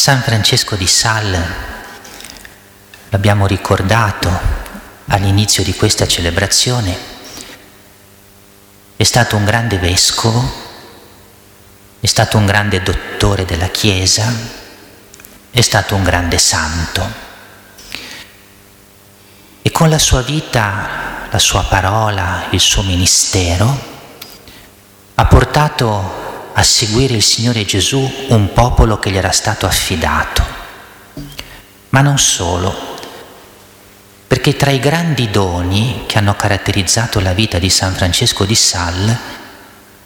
San Francesco di Sales, l'abbiamo ricordato all'inizio di questa celebrazione, è stato un grande vescovo, è stato un grande dottore della Chiesa, è stato un grande santo. E con la sua vita, la sua parola, il suo ministero, ha portato a seguire il Signore Gesù un popolo che gli era stato affidato. Ma non solo, perché tra i grandi doni che hanno caratterizzato la vita di San Francesco di Sal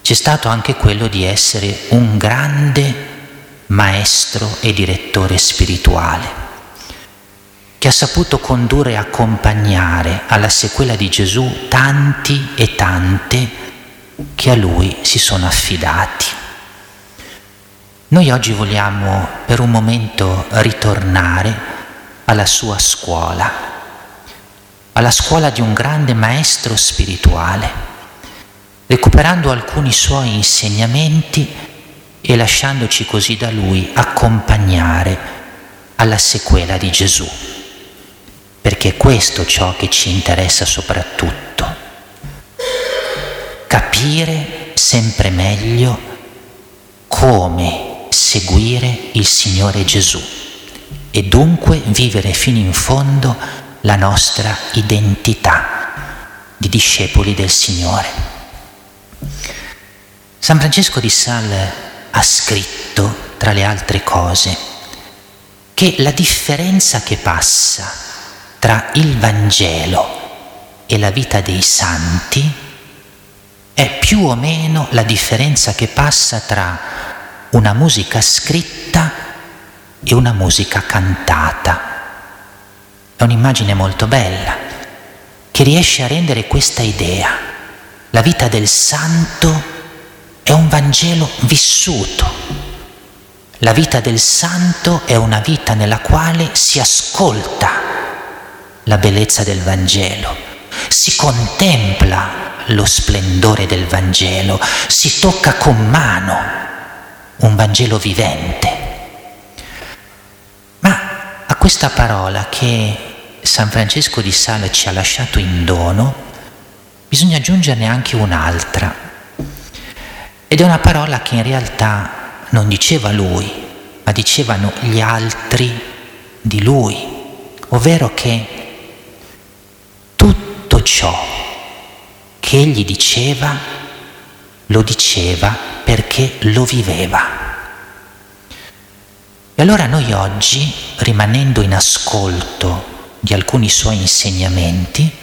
c'è stato anche quello di essere un grande maestro e direttore spirituale, che ha saputo condurre e accompagnare alla sequela di Gesù tanti e tante che a lui si sono affidati. Noi oggi vogliamo per un momento ritornare alla sua scuola, alla scuola di un grande maestro spirituale, recuperando alcuni suoi insegnamenti e lasciandoci così da lui accompagnare alla sequela di Gesù, perché è questo ciò che ci interessa soprattutto. Capire sempre meglio come seguire il Signore Gesù e dunque vivere fino in fondo la nostra identità di discepoli del Signore. San Francesco di Sales ha scritto, tra le altre cose, che la differenza che passa tra il Vangelo e la vita dei santi è più o meno la differenza che passa tra una musica scritta e una musica cantata. È un'immagine molto bella che riesce a rendere questa idea. La vita del santo è un Vangelo vissuto. La vita del santo è una vita nella quale si ascolta la bellezza del Vangelo, si contempla lo splendore del Vangelo, si tocca con mano un Vangelo vivente. Ma a questa parola che San Francesco di Sales ci ha lasciato in dono, bisogna aggiungerne anche un'altra. Ed è una parola che in realtà non diceva lui, ma dicevano gli altri di lui, ovvero che tutto ciò che egli diceva, lo diceva perché lo viveva. E allora noi oggi, rimanendo in ascolto di alcuni suoi insegnamenti,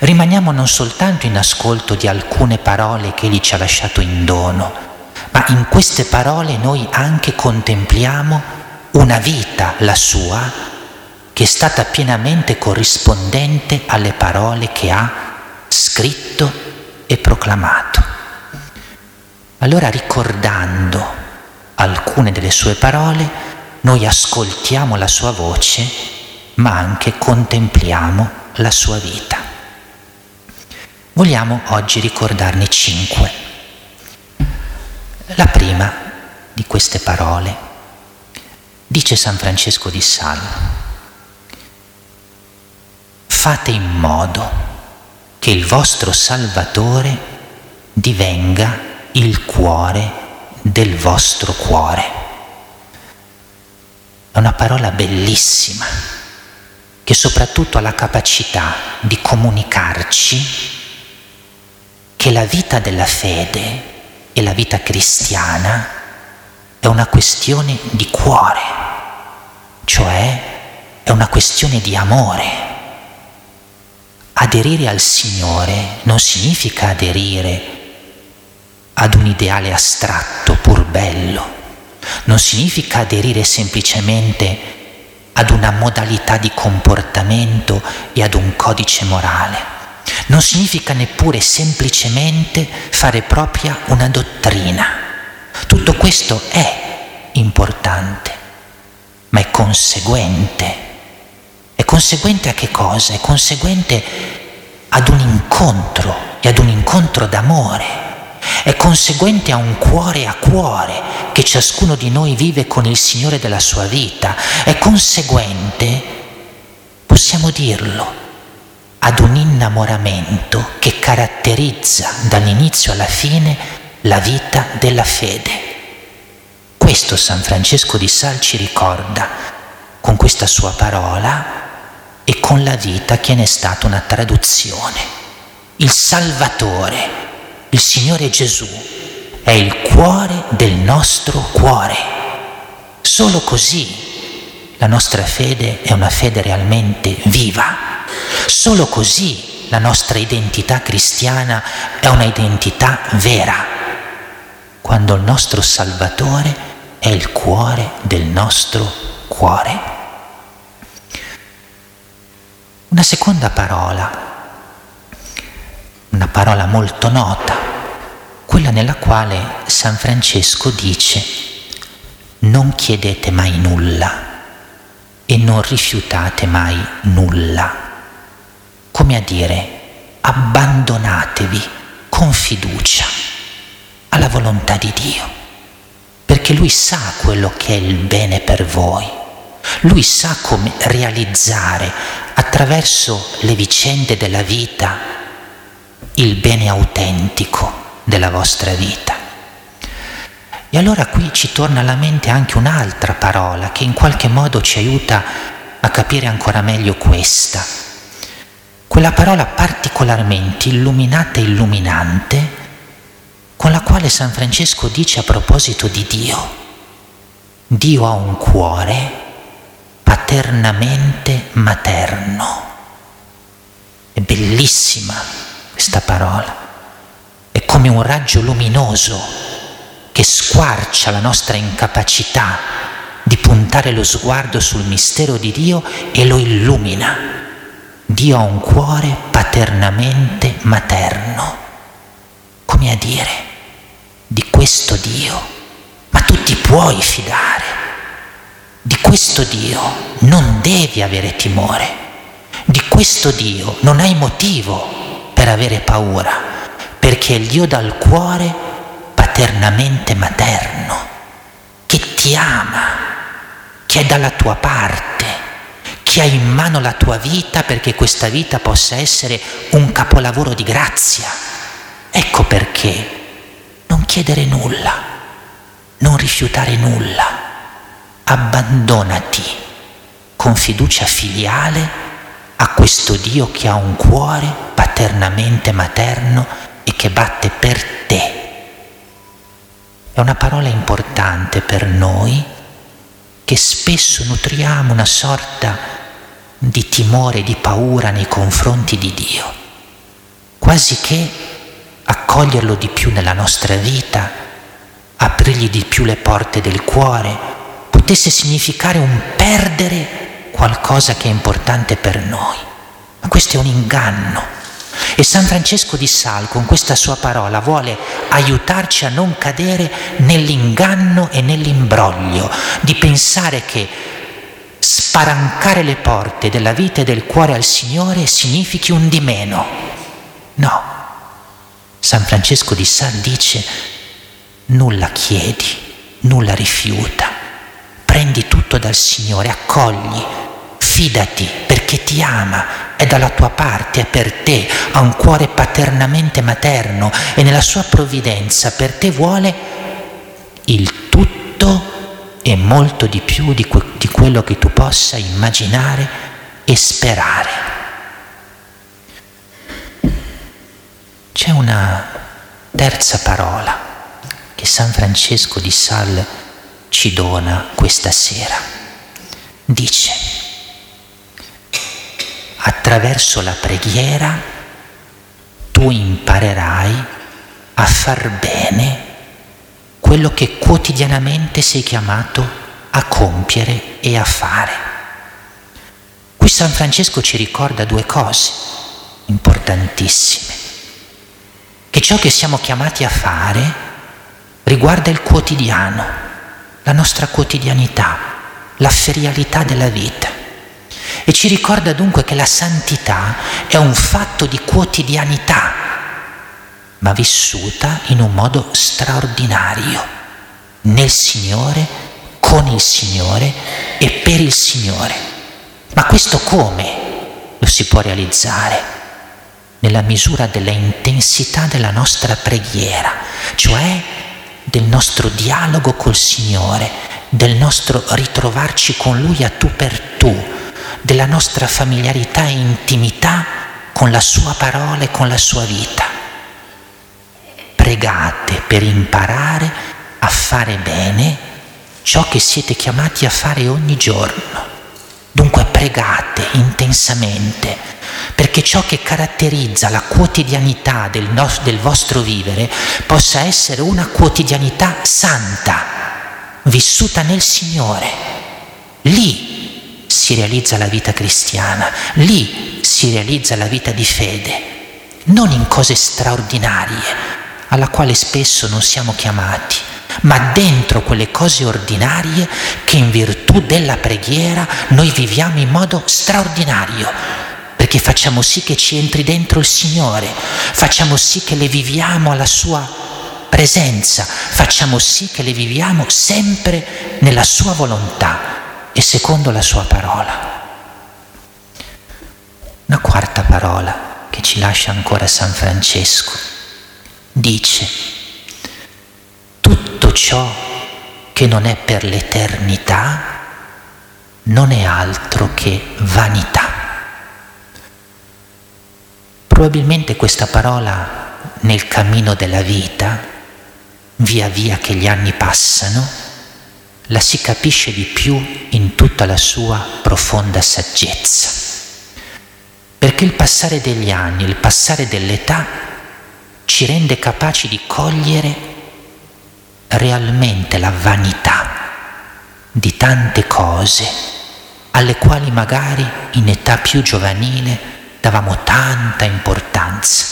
rimaniamo non soltanto in ascolto di alcune parole che egli ci ha lasciato in dono, ma in queste parole noi anche contempliamo una vita, la sua, che è stata pienamente corrispondente alle parole che ha scritto e proclamato. Allora ricordando alcune delle sue parole, noi ascoltiamo la sua voce, ma anche contempliamo la sua vita. Vogliamo oggi ricordarne cinque. La prima di queste parole dice San Francesco di Sales, fate in modo che il vostro Salvatore divenga il cuore del vostro cuore. È una parola bellissima che soprattutto ha la capacità di comunicarci che la vita della fede e la vita cristiana è una questione di cuore, cioè è una questione di amore aderire al Signore non significa aderire ad un ideale astratto pur bello, non significa aderire semplicemente ad una modalità di comportamento e ad un codice morale, non significa neppure semplicemente fare propria una dottrina. Tutto questo è importante, ma è conseguente è conseguente a che cosa? È conseguente ad un incontro e ad un incontro d'amore. È conseguente a un cuore a cuore che ciascuno di noi vive con il Signore della sua vita, è conseguente, possiamo dirlo, ad un innamoramento che caratterizza dall'inizio alla fine la vita della fede. Questo San Francesco di Sal ci ricorda con questa sua parola e con la vita che ne è stata una traduzione. Il Salvatore, il Signore Gesù, è il cuore del nostro cuore. Solo così la nostra fede è una fede realmente viva Solo così la nostra identità cristiana è una identità vera, quando il nostro Salvatore è il cuore del nostro cuore. Una seconda parola, una parola molto nota, quella nella quale San Francesco dice non chiedete mai nulla e non rifiutate mai nulla. Come a dire, abbandonatevi con fiducia alla volontà di Dio, perché Lui sa quello che è il bene per voi, Lui sa come realizzare attraverso le vicende della vita il bene autentico della vostra vita. E allora qui ci torna alla mente anche un'altra parola che in qualche modo ci aiuta a capire ancora meglio questa quella parola particolarmente illuminata e illuminante con la quale San Francesco dice a proposito di Dio, Dio ha un cuore paternamente materno. È bellissima questa parola, è come un raggio luminoso che squarcia la nostra incapacità di puntare lo sguardo sul mistero di Dio e lo illumina. Dio ha un cuore paternamente materno, come a dire, di questo Dio, ma tu ti puoi fidare, di questo Dio non devi avere timore, di questo Dio non hai motivo per avere paura, perché il Dio dal cuore paternamente materno, che ti ama, che è dalla tua parte che hai in mano la tua vita perché questa vita possa essere un capolavoro di grazia. Ecco perché non chiedere nulla, non rifiutare nulla, abbandonati con fiducia filiale a questo Dio che ha un cuore paternamente materno e che batte per te. È una parola importante per noi che spesso nutriamo una sorta di timore, di paura nei confronti di Dio, quasi che accoglierlo di più nella nostra vita, aprirgli di più le porte del cuore, potesse significare un perdere qualcosa che è importante per noi. Ma questo è un inganno. E San Francesco di Sal con questa sua parola vuole aiutarci a non cadere nell'inganno e nell'imbroglio di pensare che sparancare le porte della vita e del cuore al Signore significhi un di meno. No. San Francesco di Sal dice, nulla chiedi, nulla rifiuta, prendi tutto dal Signore, accogli, fidati perché ti ama, è dalla tua parte, è per te, ha un cuore paternamente materno e nella sua provvidenza per te vuole il tutto e molto di più di, que- di quello che tu possa immaginare e sperare. C'è una terza parola che San Francesco di Sal ci dona questa sera. Dice, attraverso la preghiera tu imparerai a far bene quello che quotidianamente sei chiamato a compiere e a fare. Qui San Francesco ci ricorda due cose importantissime, che ciò che siamo chiamati a fare riguarda il quotidiano, la nostra quotidianità, la ferialità della vita. E ci ricorda dunque che la santità è un fatto di quotidianità, ma vissuta in un modo straordinario, nel Signore, con il Signore e per il Signore. Ma questo come lo si può realizzare? Nella misura della intensità della nostra preghiera, cioè del nostro dialogo col Signore, del nostro ritrovarci con Lui a tu per tu, della nostra familiarità e intimità con la Sua parola e con la Sua vita pregate per imparare a fare bene ciò che siete chiamati a fare ogni giorno. Dunque pregate intensamente perché ciò che caratterizza la quotidianità del, no- del vostro vivere possa essere una quotidianità santa, vissuta nel Signore. Lì si realizza la vita cristiana, lì si realizza la vita di fede, non in cose straordinarie, alla quale spesso non siamo chiamati, ma dentro quelle cose ordinarie che in virtù della preghiera noi viviamo in modo straordinario, perché facciamo sì che ci entri dentro il Signore, facciamo sì che le viviamo alla sua presenza, facciamo sì che le viviamo sempre nella sua volontà e secondo la sua parola. Una quarta parola che ci lascia ancora San Francesco dice, tutto ciò che non è per l'eternità non è altro che vanità. Probabilmente questa parola nel cammino della vita, via via che gli anni passano, la si capisce di più in tutta la sua profonda saggezza. Perché il passare degli anni, il passare dell'età ci rende capaci di cogliere realmente la vanità di tante cose alle quali magari in età più giovanile davamo tanta importanza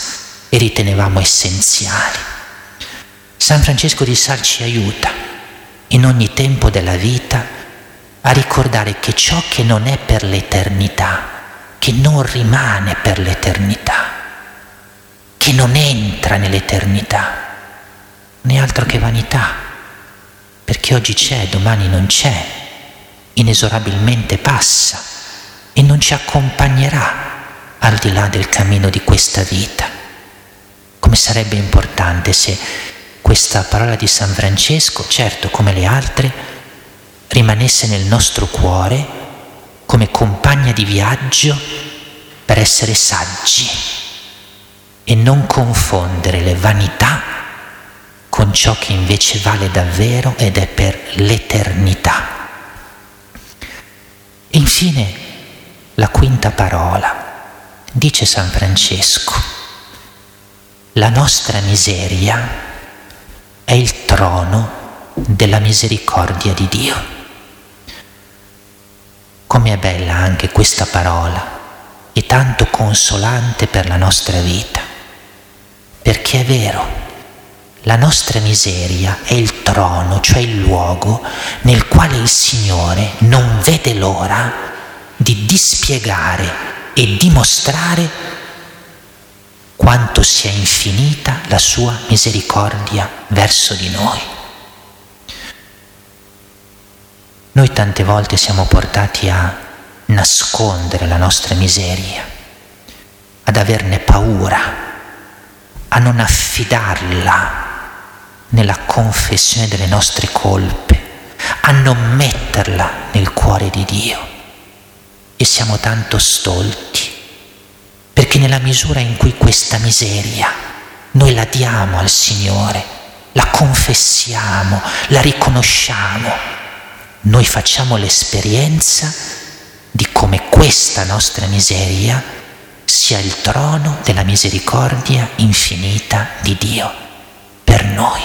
e ritenevamo essenziali. San Francesco di Sal ci aiuta in ogni tempo della vita a ricordare che ciò che non è per l'eternità, che non rimane per l'eternità, che non entra nell'eternità, non è altro che vanità, perché oggi c'è, domani non c'è, inesorabilmente passa e non ci accompagnerà al di là del cammino di questa vita. Come sarebbe importante se questa parola di San Francesco, certo come le altre, rimanesse nel nostro cuore come compagna di viaggio per essere saggi e non confondere le vanità con ciò che invece vale davvero ed è per l'eternità. Infine, la quinta parola, dice San Francesco, la nostra miseria è il trono della misericordia di Dio. Come è bella anche questa parola e tanto consolante per la nostra vita perché è vero, la nostra miseria è il trono, cioè il luogo nel quale il Signore non vede l'ora di dispiegare e dimostrare quanto sia infinita la sua misericordia verso di noi. Noi tante volte siamo portati a nascondere la nostra miseria, ad averne paura a non affidarla nella confessione delle nostre colpe, a non metterla nel cuore di Dio. E siamo tanto stolti, perché nella misura in cui questa miseria noi la diamo al Signore, la confessiamo, la riconosciamo, noi facciamo l'esperienza di come questa nostra miseria sia il trono della misericordia infinita di Dio per noi.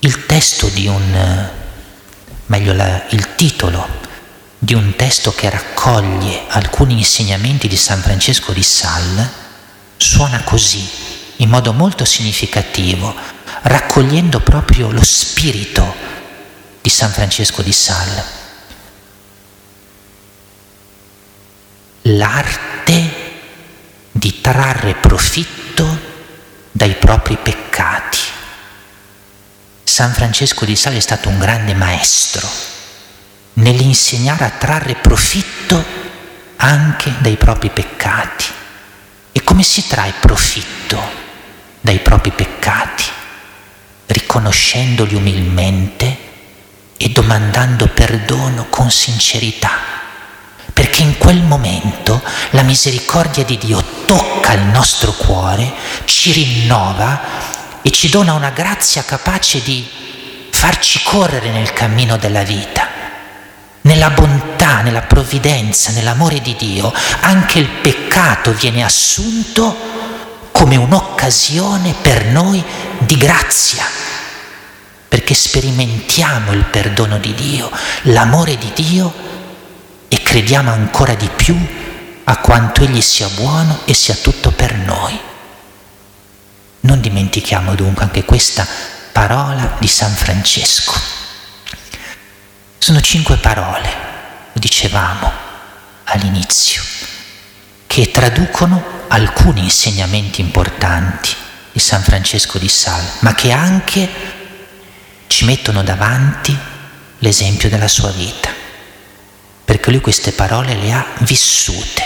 Il testo di un, meglio la, il titolo di un testo che raccoglie alcuni insegnamenti di San Francesco di Sal suona così, in modo molto significativo, raccogliendo proprio lo spirito di San Francesco di Sal l'arte di trarre profitto dai propri peccati. San Francesco di Sales è stato un grande maestro nell'insegnare a trarre profitto anche dai propri peccati. E come si trae profitto dai propri peccati? Riconoscendoli umilmente e domandando perdono con sincerità perché in quel momento la misericordia di Dio tocca il nostro cuore, ci rinnova e ci dona una grazia capace di farci correre nel cammino della vita. Nella bontà, nella provvidenza, nell'amore di Dio, anche il peccato viene assunto come un'occasione per noi di grazia, perché sperimentiamo il perdono di Dio, l'amore di Dio e crediamo ancora di più a quanto Egli sia buono e sia tutto per noi. Non dimentichiamo dunque anche questa parola di San Francesco. Sono cinque parole, lo dicevamo all'inizio, che traducono alcuni insegnamenti importanti di San Francesco di Sal, ma che anche ci mettono davanti l'esempio della sua vita perché lui queste parole le ha vissute.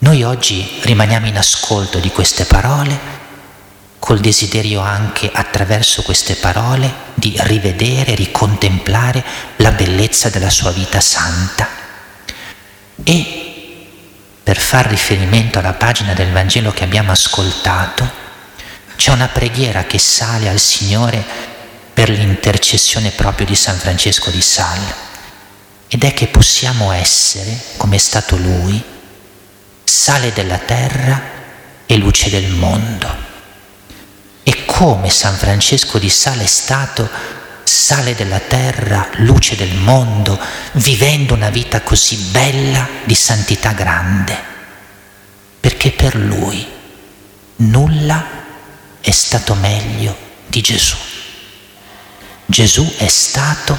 Noi oggi rimaniamo in ascolto di queste parole col desiderio anche attraverso queste parole di rivedere, ricontemplare la bellezza della sua vita santa. E per far riferimento alla pagina del Vangelo che abbiamo ascoltato, c'è una preghiera che sale al Signore per l'intercessione proprio di San Francesco di Sales ed è che possiamo essere, come è stato lui, sale della terra e luce del mondo. Come San Francesco di Sale è stato sale della terra, luce del mondo, vivendo una vita così bella di santità grande, perché per lui nulla è stato meglio di Gesù. Gesù è stato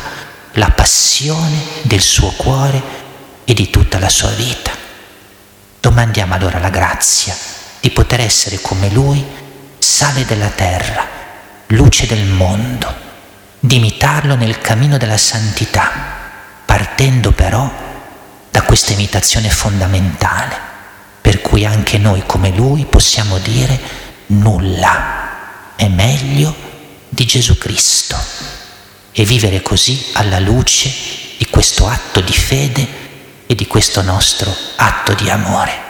la passione del suo cuore e di tutta la sua vita. Domandiamo allora la grazia di poter essere come Lui, sale della terra, luce del mondo, di imitarlo nel cammino della santità, partendo però da questa imitazione fondamentale, per cui anche noi come Lui possiamo dire nulla è meglio di Gesù Cristo e vivere così alla luce di questo atto di fede e di questo nostro atto di amore.